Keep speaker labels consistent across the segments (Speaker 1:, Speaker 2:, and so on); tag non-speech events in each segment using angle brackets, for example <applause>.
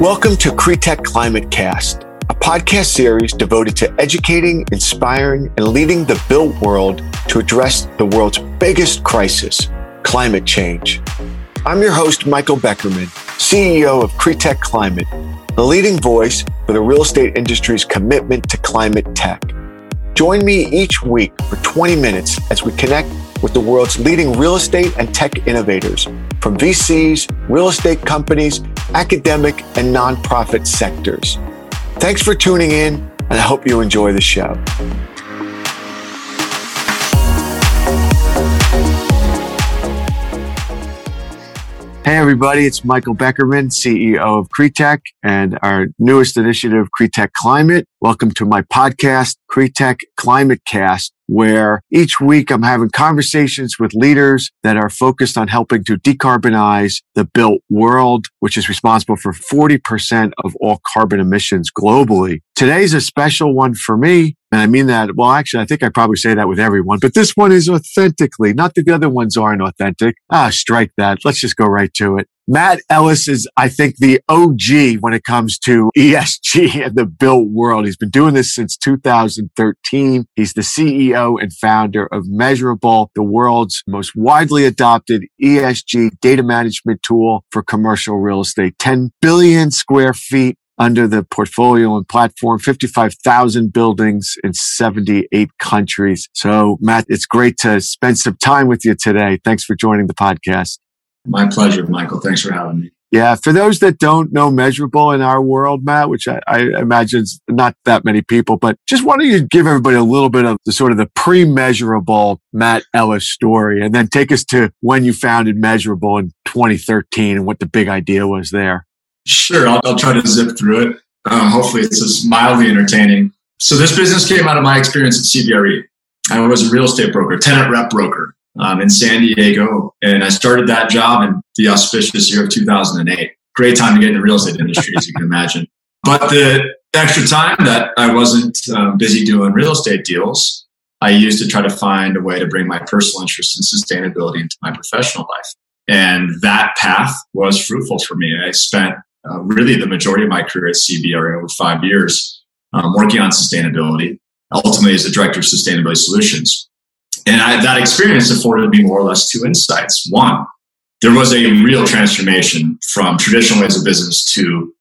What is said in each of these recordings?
Speaker 1: Welcome to Cretech Climate Cast, a podcast series devoted to educating, inspiring, and leading the built world to address the world's biggest crisis, climate change. I'm your host, Michael Beckerman, CEO of Cretech Climate, the leading voice for the real estate industry's commitment to climate tech. Join me each week for 20 minutes as we connect with the world's leading real estate and tech innovators from VCs, real estate companies, academic, and nonprofit sectors. Thanks for tuning in, and I hope you enjoy the show. Hey, everybody, it's Michael Beckerman, CEO of Cretech and our newest initiative, Cretech Climate. Welcome to my podcast, Cretech Climate Cast, where each week I'm having conversations with leaders that are focused on helping to decarbonize the built world, which is responsible for 40% of all carbon emissions globally. Today's a special one for me. And I mean that, well, actually, I think I probably say that with everyone, but this one is authentically, not that the other ones aren't authentic. Ah, strike that. Let's just go right to it. Matt Ellis is, I think, the OG when it comes to ESG <laughs> and the built world. He's been doing this since 2013. He's the CEO and founder of Measurabl, the world's most widely adopted ESG data management tool for commercial real estate. 10 billion square feet under the portfolio and platform, 55,000 buildings in 78 countries. So Matt, it's great to spend some time with you today. Thanks for joining the podcast.
Speaker 2: My pleasure, Michael. Thanks for having me.
Speaker 1: Yeah, for those that don't know Measurabl in our world, Matt, which I, I imagine is not that many people, but just why don't you give everybody a little bit of the sort of the pre-Measurabl Matt Ellis story and then take us to when you founded Measurabl in 2013 and what the big idea was there.
Speaker 2: Sure. I'll, I'll try to zip through it. Uh, hopefully it's just mildly entertaining. So this business came out of my experience at CBRE. I was a real estate broker, tenant rep broker um, in San Diego. And I started that job in the auspicious year of 2008. Great time to get in the real estate industry, as you can imagine. But the extra time that I wasn't um, busy doing real estate deals, I used to try to find a way to bring my personal interest in sustainability into my professional life. And that path was fruitful for me. I spent uh, really the majority of my career at CBRE over five years um, working on sustainability, ultimately as the director of sustainability solutions. And I, that experience afforded me more or less two insights. One, there was a real transformation from traditional ways of business to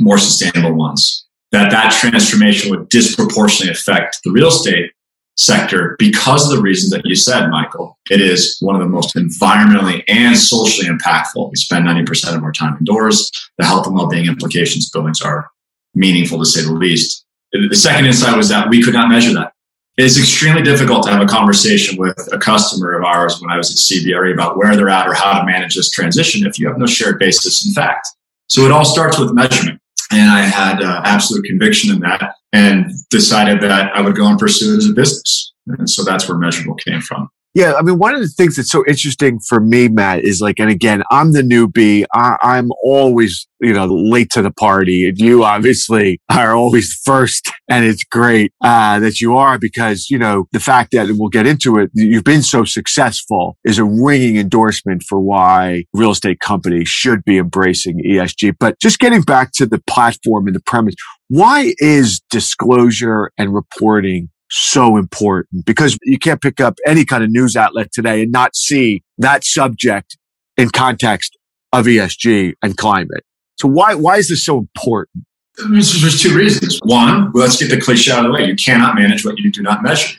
Speaker 2: more sustainable ones. That that transformation would disproportionately affect the real estate sector because of the reasons that you said, Michael. It is one of the most environmentally and socially impactful. We spend 90% of our time indoors. The health and well-being implications buildings are meaningful to say the least. The second insight was that we could not measure that it's extremely difficult to have a conversation with a customer of ours when I was at CBRE about where they're at or how to manage this transition if you have no shared basis in fact. So it all starts with measurement. And I had uh, absolute conviction in that and decided that I would go and pursue it as a business. And so that's where Measurabl came from.
Speaker 1: Yeah, I mean, one of the things that's so interesting for me, Matt, is like, and again, I'm the newbie. I, am always, you know, late to the party, and you obviously are always first, and it's great uh, that you are because you know the fact that we'll get into it. You've been so successful is a ringing endorsement for why real estate companies should be embracing ESG. But just getting back to the platform and the premise, why is disclosure and reporting so important because you can't pick up any kind of news outlet today and not see that subject in context of ESG and climate. So why, why is this so important?
Speaker 2: There's two reasons. One, let's get the cliche out of the way. You cannot manage what you do not measure.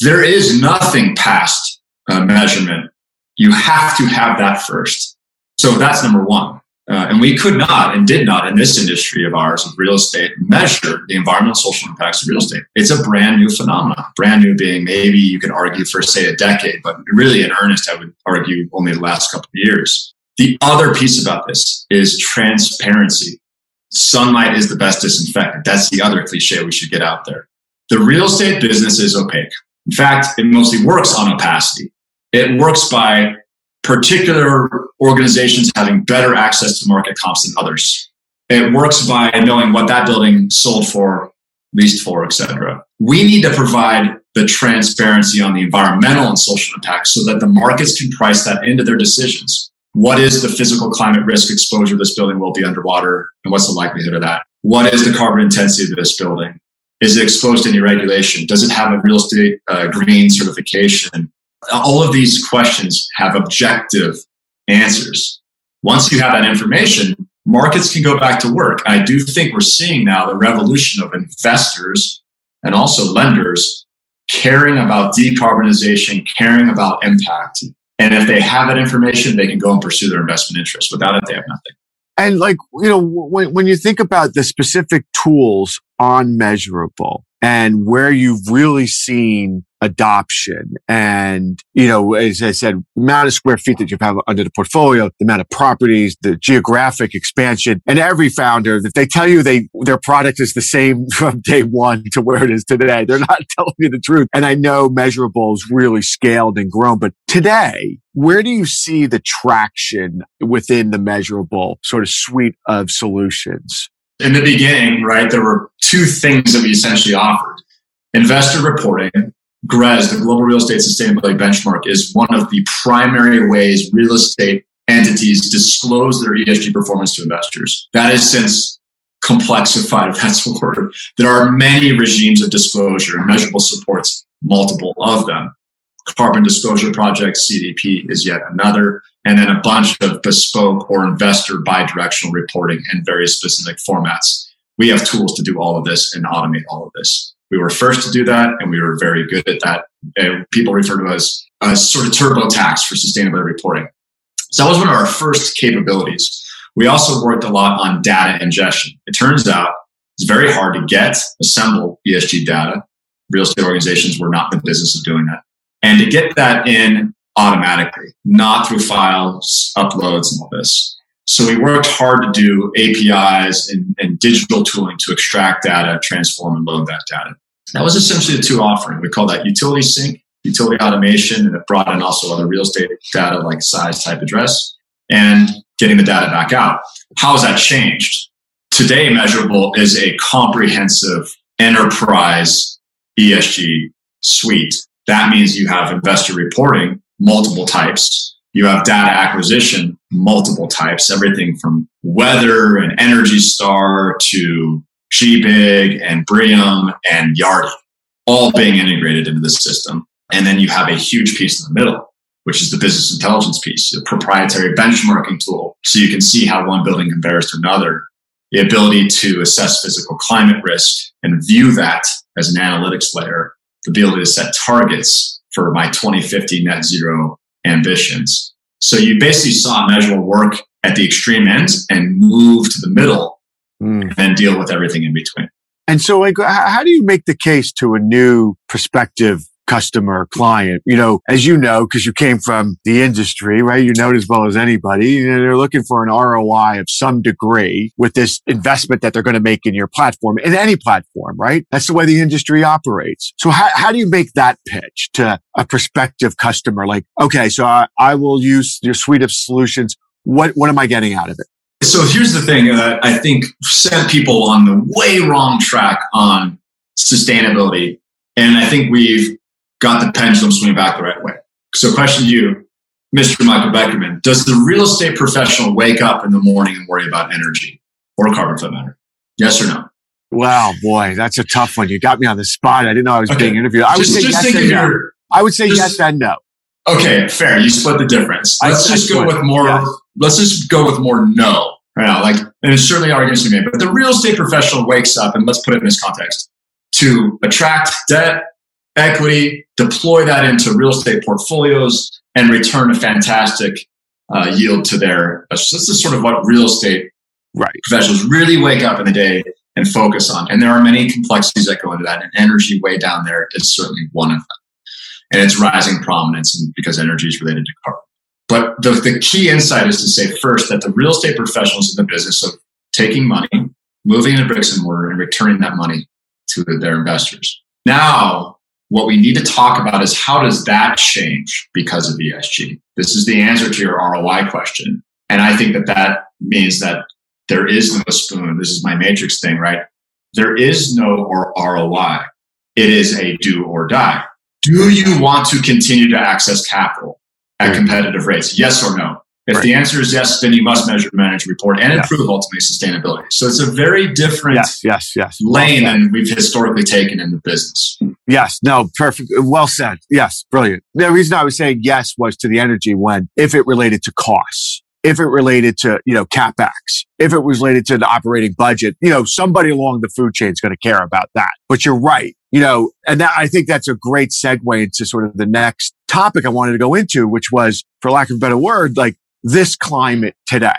Speaker 2: There is nothing past uh, measurement. You have to have that first. So that's number one. Uh, and we could not and did not in this industry of ours of real estate measure the environmental social impacts of real estate. It's a brand new phenomenon. Brand new being maybe you could argue for say a decade, but really in earnest, I would argue only the last couple of years. The other piece about this is transparency. Sunlight is the best disinfectant. That's the other cliche we should get out there. The real estate business is opaque. In fact, it mostly works on opacity. It works by particular organizations having better access to market comps than others. It works by knowing what that building sold for, leased for, etc. We need to provide the transparency on the environmental and social impact so that the markets can price that into their decisions. what is the physical climate risk exposure this building will be underwater and what's the likelihood of that? What is the carbon intensity of this building? Is it exposed to any regulation? Does it have a real estate uh, green certification? All of these questions have objective answers. Once you have that information, markets can go back to work. I do think we're seeing now the revolution of investors and also lenders caring about decarbonization, caring about impact. And if they have that information, they can go and pursue their investment interests. Without it, they have nothing.
Speaker 1: And like, you know, when, when you think about the specific tools on Measurabl and where you've really seen adoption and, you know, as I said, amount of square feet that you have under the portfolio, the amount of properties, the geographic expansion and every founder that they tell you they, their product is the same <laughs> from day one to where it is today. They're not <laughs> telling you the truth. And I know Measurabl's really scaled and grown, but today, where do you see the traction within the Measurabl sort of suite of solutions?
Speaker 2: In the beginning, right, there were two things that we essentially offered. Investor reporting, GRESB, the Global Real Estate Sustainability Benchmark, is one of the primary ways real estate entities disclose their ESG performance to investors. That is since complexified, if that's a word. There are many regimes of disclosure and Measurabl supports, multiple of them. Carbon Disclosure Project, CDP, is yet another, and then a bunch of bespoke or investor bi-directional reporting in various specific formats. We have tools to do all of this and automate all of this. We were first to do that, and we were very good at that. And people refer to us as sort of TurboTax for sustainability reporting. So that was one of our first capabilities. We also worked a lot on data ingestion. It turns out it's very hard to get, assemble ESG data. Real estate organizations were not in the business of doing that. And to get that in automatically, not through files, uploads, and all this. So we worked hard to do APIs and, and, digital tooling to extract data, transform, and load that data. That was essentially the two offering. We call that utility sync, utility automation, and it brought in also other real estate data like size, type, address, and getting the data back out. How has that changed? Today, Measurabl is a comprehensive enterprise ESG suite. That means you have investor reporting, multiple types, you have data acquisition, multiple types, everything from weather and Energy Star to GBIG and BREEAM and Yardi, all being integrated into the system. And then you have a huge piece in the middle, which is the business intelligence piece, the proprietary benchmarking tool. So you can see how one building compares to another, the ability to assess physical climate risk and view that as an analytics layer, the ability to set targets for my 2050 net zero ambitions. So you basically saw Measurabl work at the extreme ends and move to the middle mm. and deal with everything in between.
Speaker 1: And so, like, how do you make the case to a new prospective customer client. You know, as you know, because you came from the industry, right? You know it as well as anybody. You know, they're looking for an ROI of some degree with this investment that they're going to make in your platform, in any platform, right? That's the way the industry operates. So how, how do you make that pitch to a prospective customer? Like, okay, so I, I will use your suite of solutions. What, what am I getting out of it?
Speaker 2: So here's the thing that I think sent people on the way wrong track on sustainability. And I think we've got the pendulum swinging back the right way. So, question to you, Mr. Michael Beckerman: Does the real estate professional wake up in the morning and worry about energy or carbon footprint? Yes or no?
Speaker 1: Wow, boy, that's a tough one. You got me on the spot. I didn't know I was okay. being interviewed. I just, would say yes and no. I would say just, yes and no.
Speaker 2: Okay, fair. You split the difference. Let's I, just I go with more. Yes. Let's just go with more no right now. Like, and there's certainly arguments to be made, but the real estate professional wakes up, and let's put it in this context, to attract debt, equity, deploy that into real estate portfolios, and return a fantastic uh, yield to their. This is sort of what real estate
Speaker 1: right.
Speaker 2: professionals really wake up in the day and focus on. And there are many complexities that go into that, and energy way down there is certainly one of them. And it's rising prominence because energy is related to carbon. But the, the key insight is to say first that the real estate professionals in the business of taking money, moving into bricks and mortar, and returning that money to their investors. Now what we need to talk about is how does that change because of ESG? This is the answer to your ROI question. And I think that that means that there is no spoon. This is my matrix thing, right? There is no ROI. It is a do or die. Do you want to continue to access capital at competitive rates? Yes or no? If right. the answer is yes, then you must measure, manage, report, and yes. improve ultimately sustainability. So it's a very different
Speaker 1: yes, yes, yes.
Speaker 2: lane well than we've historically taken in the business.
Speaker 1: Yes, no, perfect. Well said. Yes, brilliant. The reason I was saying yes was to the energy when if it related to costs if it related to, you know, capex, if it was related to the operating budget, you know, somebody along the food chain is going to care about that. But you're right, you know, and that, I think that's a great segue into sort of the next topic I wanted to go into, which was, for lack of a better word, like this climate today,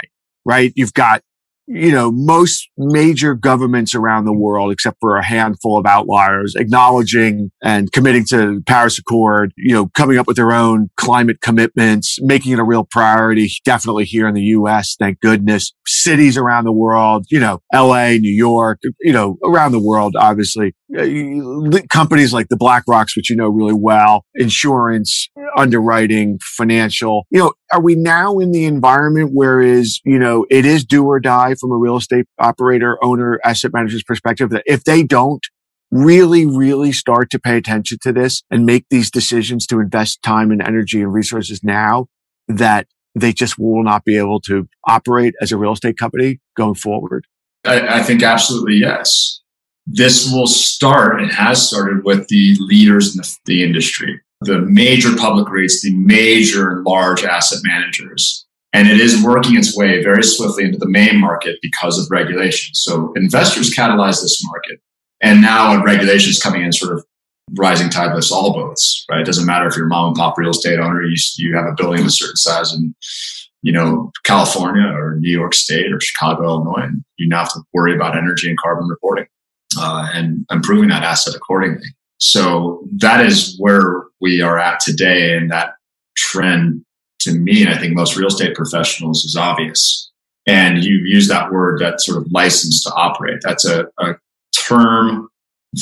Speaker 1: right? You've got you know, most major governments around the world, except for a handful of outliers, acknowledging and committing to Paris Accord, you know, coming up with their own climate commitments, making it a real priority, definitely here in the U.S. Thank goodness. Cities around the world, you know, LA, New York, you know, around the world, obviously. Uh, companies like the BlackRocks, which you know really well, insurance, underwriting, financial, you know, are we now in the environment where is, you know, it is do or die from a real estate operator, owner, asset manager's perspective that if they don't really, really start to pay attention to this and make these decisions to invest time and energy and resources now that they just will not be able to operate as a real estate company going forward?
Speaker 2: I, I think absolutely yes. This will start and has started with the leaders in the, the industry, the major public REITs, the major large asset managers. And it is working its way very swiftly into the main market because of regulation. So investors catalyze this market. And now regulation is coming in sort of rising tide lifts all boats, right? It doesn't matter if you're mom and pop real estate owner, you, you have a building of a certain size in, you know, California or New York State or Chicago, Illinois, and you now have to worry about energy and carbon reporting uh, and improving that asset accordingly. So that is where we are at today. And that trend to me, and I think most real estate professionals is obvious. And you use that word, that sort of license to operate. That's a, a term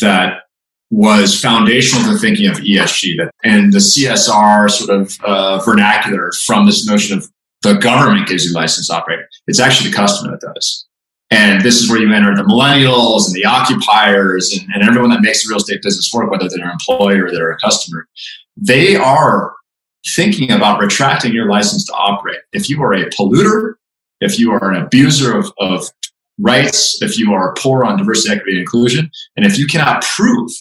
Speaker 2: that was foundational to thinking of ESG that, and the CSR sort of uh, vernacular from this notion of the government gives you license to operate. It's actually the customer that does. And this is where you enter the millennials and the occupiers and, and everyone that makes the real estate business work, whether they're an employee or they're a customer. They are thinking about retracting your license to operate. If you are a polluter, if you are an abuser of, of rights, if you are poor on diversity, equity, and inclusion, and if you cannot prove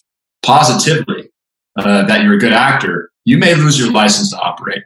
Speaker 2: positively uh, that you're a good actor, you may lose your license to operate.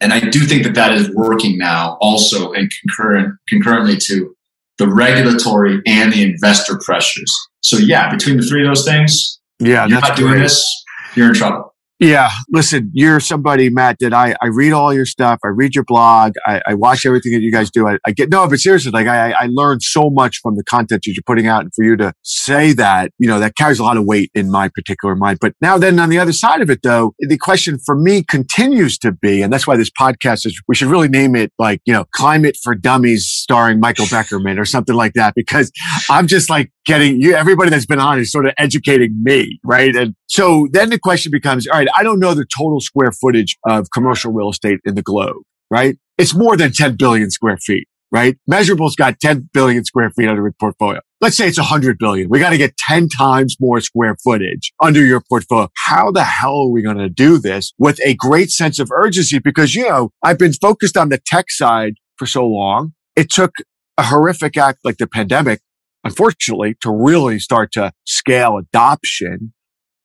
Speaker 2: And I do think that that is working now also and concurrent, concurrently to the regulatory and the investor pressures. So yeah, between the three of those things, yeah, you're not doing great. this, you're in trouble.
Speaker 1: Yeah, listen, you're somebody, Matt, that I, I read all your stuff. I read your blog. I, I watch everything that you guys do. I, I get, no, but seriously, like I, I learned so much from the content that you're putting out. And for you to say that, you know, that carries a lot of weight in my particular mind. But now then on the other side of it, though, the question for me continues to be, and that's why this podcast is, we should really name it like, you know, Climate for Dummies starring Michael Beckerman or something like that, because I'm just like getting you, everybody that's been on is sort of educating me, right? And so then the question becomes, all right, I don't know the total square footage of commercial real estate in the globe, right? It's more than 10 billion square feet, right? Measurabl's got 10 billion square feet under its portfolio. Let's say it's 100 billion. We got to get 10 times more square footage under your portfolio. How the hell are we going to do this with a great sense of urgency? Because, you know, I've been focused on the tech side for so long. It took a horrific act like the pandemic, unfortunately, to really start to scale adoption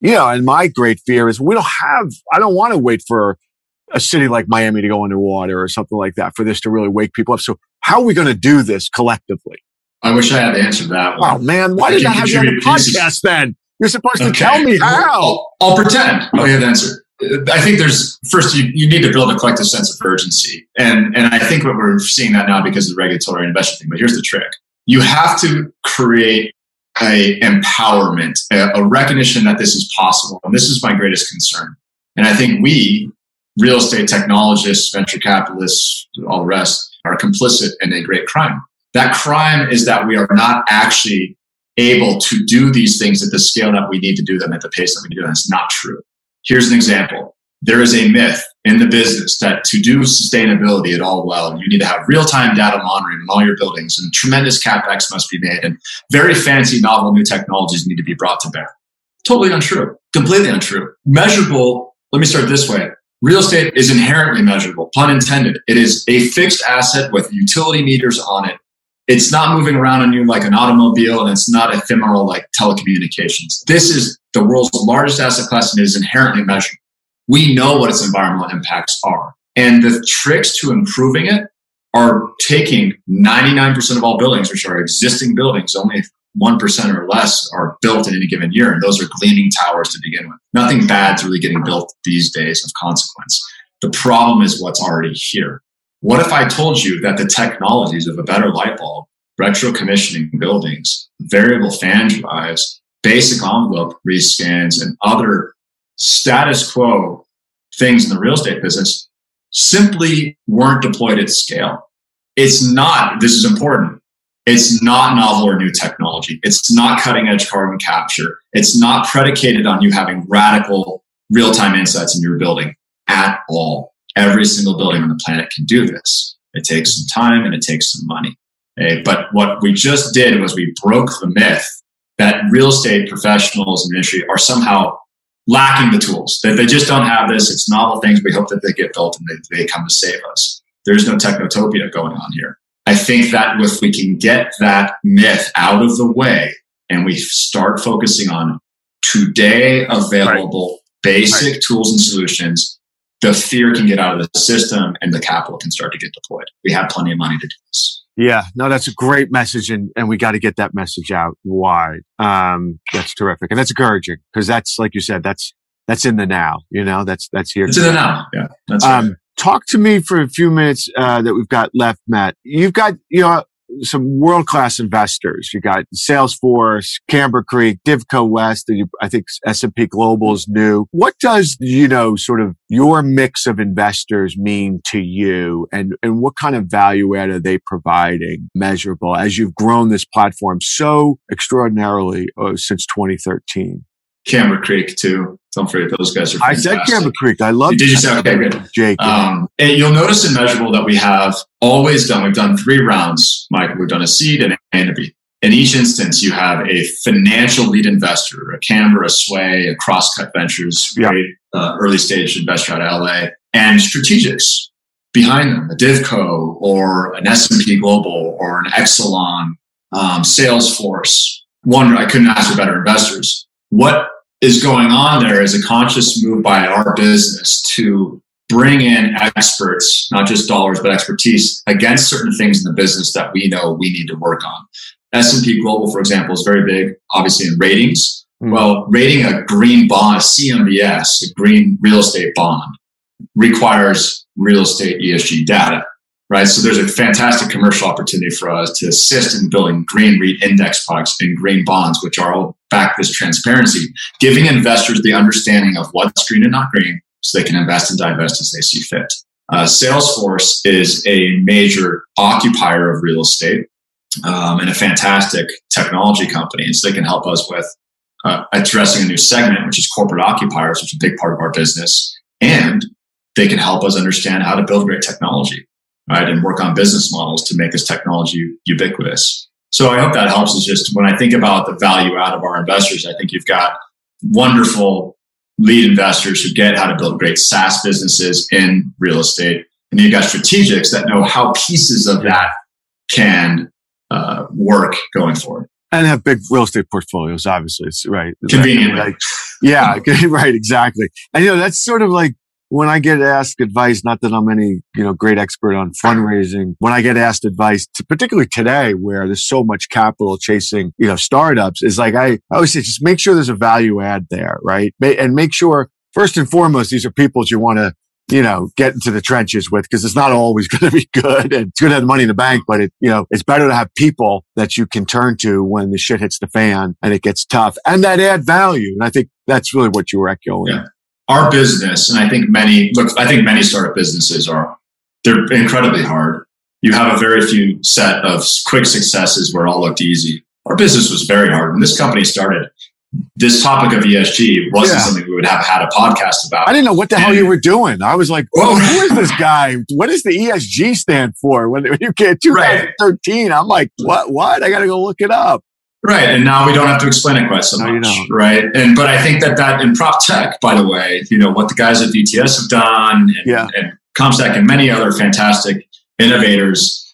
Speaker 1: you know, and my great fear is we don't have, I don't want to wait for a city like Miami to go underwater or something like that for this to really wake people up. So how are we going to do this collectively?
Speaker 2: I wish I had the answer to that
Speaker 1: one. Oh man, why did I have you on the podcast then? You're supposed to okay. tell me how.
Speaker 2: I'll, I'll pretend oh, I have the answer. Uh, I think there's first you, you need to build a collective sense of urgency. And and I think what we're seeing that now because of the regulatory investment thing. But here's the trick. You have to create a empowerment, a, a recognition that this is possible. And this is my greatest concern. And I think we, real estate technologists, venture capitalists, all the rest, are complicit in a great crime. That crime is that we are not actually able to do these things at the scale that we need to do them at the pace that we do them. It's not true. Here's an example. There is a myth in the business that to do sustainability at all well, you need to have real time data monitoring in all your buildings and tremendous capex must be made and very fancy, novel new technologies need to be brought to bear. Totally untrue. Completely untrue. Measurable. Let me start this way. real estate is inherently measurable, pun intended. It is a fixed asset with utility meters on it. It's not moving around on you like an automobile and it's not ephemeral like telecommunications. This is the world's largest asset class and it is inherently measurable. We know what its environmental impacts are. And the tricks to improving it are taking 99% of all buildings, which are existing buildings, only 1% or less are built in any given year. And those are gleaming towers to begin with. Nothing bad's really getting built these days of consequence. The problem is what's already here. What if I told you that the technologies of a better light bulb, retro commissioning buildings, variable fan drives, basic envelope rescans, and other status quo things in the real estate business simply weren't deployed at scale? It's not, this is important. It's not novel or new technology. It's not cutting edge carbon capture. It's not predicated on you having radical real time insights in your building at all. Every single building on the planet can do this. It takes some time and it takes some money. Okay? But what we just did was we broke the myth that real estate professionals in the industry are somehow lacking the tools, that they just don't have this. It's novel things. We hope that they get built and they, they come to save us. There's no technotopia going on here. I think that if we can get that myth out of the way and we start focusing on today available right. basic right. tools and solutions, the fear can get out of the system and the capital can start to get deployed. We have plenty of money to do this.
Speaker 1: Yeah, no, that's a great message, and, and we got to get that message out wide. Um, that's terrific, and that's encouraging because that's like you said, that's that's in the now. You know, that's that's here.
Speaker 2: It's in the now. Yeah, that's um, right
Speaker 1: talk to me for a few minutes uh, that we've got left, Matt. You've got you know some world class investors. You got Salesforce, Camber Creek, Divco West. I think S and P Global is new. What does you know sort of your mix of investors mean to you, and and what kind of value add are they providing Measurabl as you've grown this platform so extraordinarily uh, since 2013?
Speaker 2: Camber Creek too. Don't forget those guys are. Fantastic.
Speaker 1: I said Camber Creek. I love.
Speaker 2: Did you say okay? Good,
Speaker 1: Jake. Um,
Speaker 2: and you'll notice in Measurabl that we have always done. We've done three rounds, Mike. We've done a seed and a B. In each instance, you have a financial lead investor, a Camber, a Sway, a Crosscut Ventures, great uh, early stage investor out of LA, and strategics behind them, a Divco or an S&P Global or an Exelon, um, Salesforce. One, I couldn't ask for better investors. What is going on there is a conscious move by our business to bring in experts, not just dollars, but expertise against certain things in the business that we know we need to work on. S&P Global, for example, is very big, obviously in ratings. Mm-hmm. Well, rating a green bond, a CMBS, a green real estate bond requires real estate ESG data right? So there's a fantastic commercial opportunity for us to assist in building green REIT index products and green bonds, which are all back this transparency, giving investors the understanding of what's green and not green so they can invest and divest as they see fit. Uh, Salesforce is a major occupier of real estate um, and a fantastic technology company. And so they can help us with uh, addressing a new segment, which is corporate occupiers, which is a big part of our business. And they can help us understand how to build great technology right? And work on business models to make this technology ubiquitous. So I hope that helps. Is just when I think about the value out of our investors, I think you've got wonderful lead investors who get how to build great SaaS businesses in real estate. And you've got strategics that know how pieces of that can uh, work going forward.
Speaker 1: And have big real estate portfolios, obviously. It's right.
Speaker 2: Convenient. Right.
Speaker 1: yeah, <laughs> right, exactly. And you know, that's sort of like when I get asked advice, not that I'm any, you know, great expert on fundraising, when I get asked advice, to, particularly today where there's so much capital chasing, you know, startups is like, I, I always say, just make sure there's a value add there, right? And make sure first and foremost, these are people you want to, you know, get into the trenches with because it's not always <laughs> going to be good and it's going to have money in the bank, but it, you know, it's better to have people that you can turn to when the shit hits the fan and it gets tough and that add value. And I think that's really what you were echoing.
Speaker 2: Yeah our business, and I think many look, I think many startup businesses are they're incredibly hard. You have a very few set of quick successes where it all looked easy. Our business was very hard. When this company started, this topic of ESG wasn't yeah. something we would have had a podcast about.
Speaker 1: I didn't know what the and, hell you were doing. I was like, "Whoa, who is <laughs> this guy? What does the ESG stand for?" When, you get 2013, right. I'm like, "What? What? I got to go look it up."
Speaker 2: Right, and now we don't have to explain it quite so
Speaker 1: No,
Speaker 2: much, right? And but I think that that in prop tech, by the way, you know what the guys at VTS have done, and,
Speaker 1: Yeah.
Speaker 2: and CompStak and many other fantastic innovators.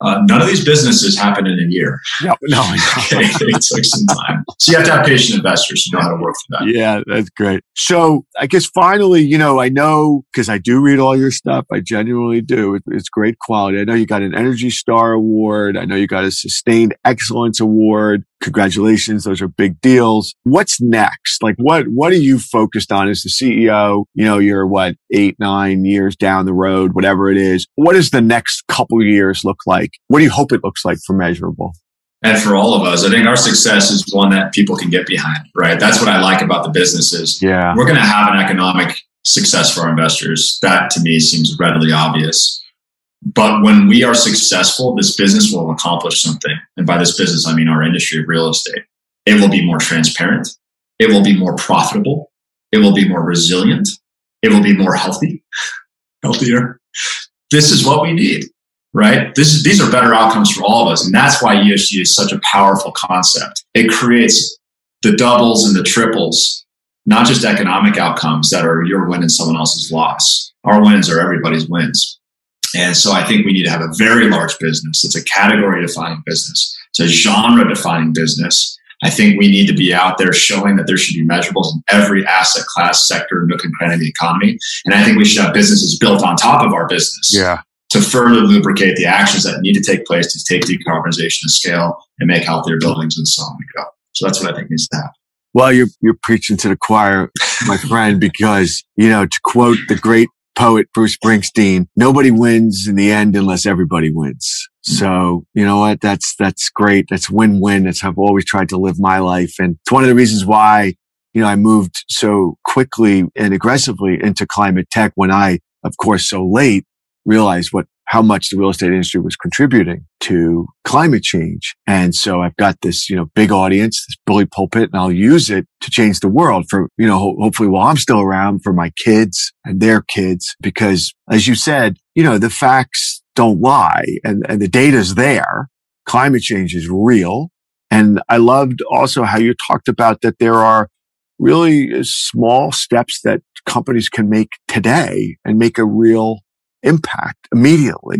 Speaker 2: Uh, none of these businesses happen in a year.
Speaker 1: No, no, I. <laughs>
Speaker 2: Okay, it took some time. So you have to have patient investors who know how to work through that.
Speaker 1: Yeah, that's great. So I guess finally, you know, I know because I do read all your stuff. I genuinely do. It, it's great quality. I know you got an Energy Star Award. I know you got a Sustained Excellence Award. Congratulations. Those are big deals. What's next? Like what, what are you focused on as the CEO? You know, you're what, eight, nine years down the road, whatever it is. What does the next couple of years look like? What do you hope it looks like for Measurabl?
Speaker 2: And for all of us, I think our success is one that people can get behind, right? That's what I like about the businesses.
Speaker 1: Yeah.
Speaker 2: We're going to have an economic success for our investors. That to me seems readily obvious. But when we are successful, this business will accomplish something. And by this business, I mean our industry of real estate. It will be more transparent. It will be more profitable. It will be more resilient. It will be more healthy, healthier. This is what we need, right? This is, these are better outcomes for all of us. And that's why ESG is such a powerful concept. It creates the doubles and the triples, not just economic outcomes that are your win and someone else's loss. Our wins are everybody's wins. And so I think we need to have a very large business. It's a category defining business. It's a genre defining business. I think we need to be out there showing that there should be measurables in every asset class, sector, nook and cranny of the economy. And I think we should have businesses built on top of our business
Speaker 1: Yeah.
Speaker 2: to further lubricate the actions that need to take place to take decarbonization to scale and make healthier buildings and so on we go. So that's what I think needs to happen.
Speaker 1: Well, you're you're preaching to the choir, my friend, because you know to quote the great poet Bruce Springsteen, nobody wins in the end unless everybody wins. Hmm. So you know what? That's that's great. That's win-win. That's how I've always tried to live my life, and it's one of the reasons why you know I moved so quickly and aggressively into climate tech when I, of course, so late realized what how much the real estate industry was contributing to climate change. And so I've got this, you know, big audience, this bully pulpit, and I'll use it to change the world for, you know, ho- hopefully while I'm still around for my kids and their kids. Because as you said, you know, the facts don't lie and, and the data's there. Climate change is real. And I loved also how you talked about that there are really small steps that companies can make today and make a real impact immediately.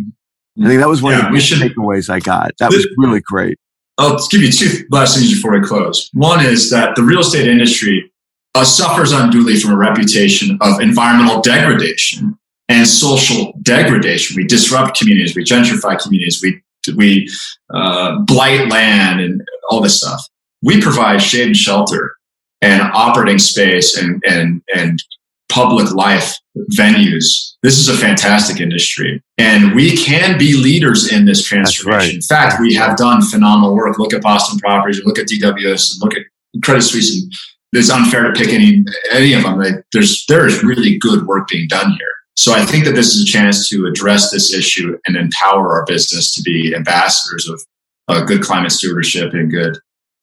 Speaker 1: I think that was one
Speaker 2: Yeah,
Speaker 1: of the big
Speaker 2: should-
Speaker 1: takeaways I got. That was really great.
Speaker 2: I'll give you two last things before we close. One is that the real estate industry uh, suffers unduly from a reputation of environmental degradation and social degradation. We disrupt communities, we gentrify communities, we we uh, blight land, and all this stuff. We provide shade and shelter and operating space and and and public life venues. This is a fantastic industry, and we can be leaders in this transformation.
Speaker 1: right.
Speaker 2: In fact, we have done phenomenal work. Look at Boston Properties, look at DWS, and look at Credit Suisse. And it's unfair to pick any any of them. Like, There's there is really good work being done here. So I think that this is a chance to address this issue and empower our business to be ambassadors of uh, good climate stewardship and good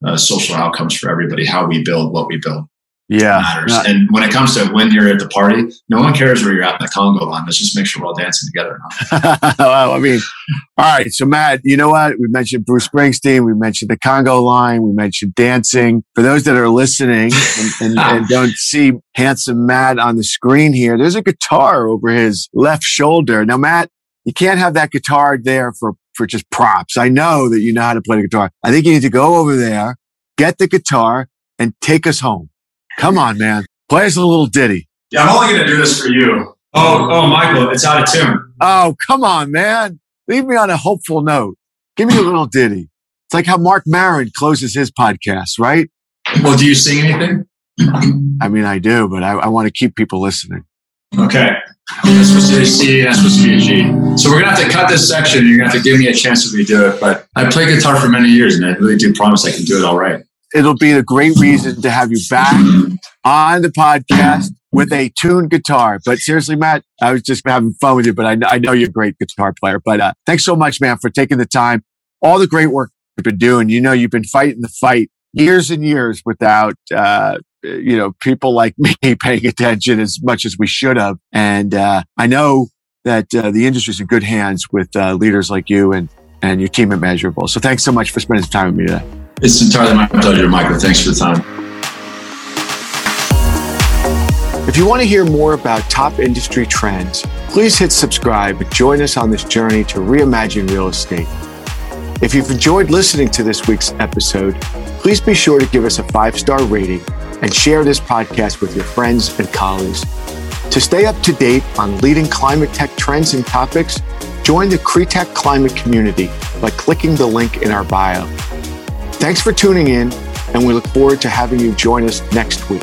Speaker 2: uh, social outcomes for everybody. How we build what we build
Speaker 1: Yeah.
Speaker 2: matters. And when it comes to when you're at the party, no one cares where you're at in the Congo line. Let's just make sure we're all dancing together. <laughs>
Speaker 1: well, I mean, all right. So, Matt, you know what? We mentioned Bruce Springsteen. We mentioned the Congo line. We mentioned dancing. For those that are listening and, and, <laughs> and don't see handsome Matt on the screen here, there's a guitar over his left shoulder. Now, Matt, you can't have that guitar there for, for just props. I know that you know how to play the guitar. I think you need to go over there, get the guitar, and take us home. Come on, man. Play us a little ditty.
Speaker 2: Yeah, I'm only going to do this for you. Oh, oh, Michael, it's out of tune.
Speaker 1: Oh, come on, man. Leave me on a hopeful note. Give me a little ditty. It's like how Marc Maron closes his podcast, right?
Speaker 2: Well, do you sing anything?
Speaker 1: I mean, I do, but I, I want to keep people listening.
Speaker 2: Okay. That's supposed to be a C, that's supposed to be a G. So we're gonna have to cut this section. You're gonna have to give me a chance to redo it. But I play guitar for many years, and I really do promise I can do it all right.
Speaker 1: It'll be a great reason to have you back on the podcast with a tuned guitar. But seriously, Matt, I was just having fun with you, but I, I know you're a great guitar player. But uh, thanks so much, man, for taking the time. All the great work you've been doing. You know, you've been fighting the fight years and years without, uh, you know, people like <laughs> me paying attention as much as we should have. And uh, I know that uh, the industry's in good hands with uh, leaders like you and, and your team at Measurabl. So thanks so much for spending some time with me today.
Speaker 2: It's entirely my pleasure, Michael. Thanks for the time.
Speaker 1: If you want to hear more about top industry trends, please hit subscribe and join us on this journey to reimagine real estate. If you've enjoyed listening to this week's episode, please be sure to give us a five star rating and share this podcast with your friends and colleagues. To stay up to date on leading climate tech trends and topics, join the Cretech Climate community by clicking the link in our bio. Thanks for tuning in, and we look forward to having you join us next week.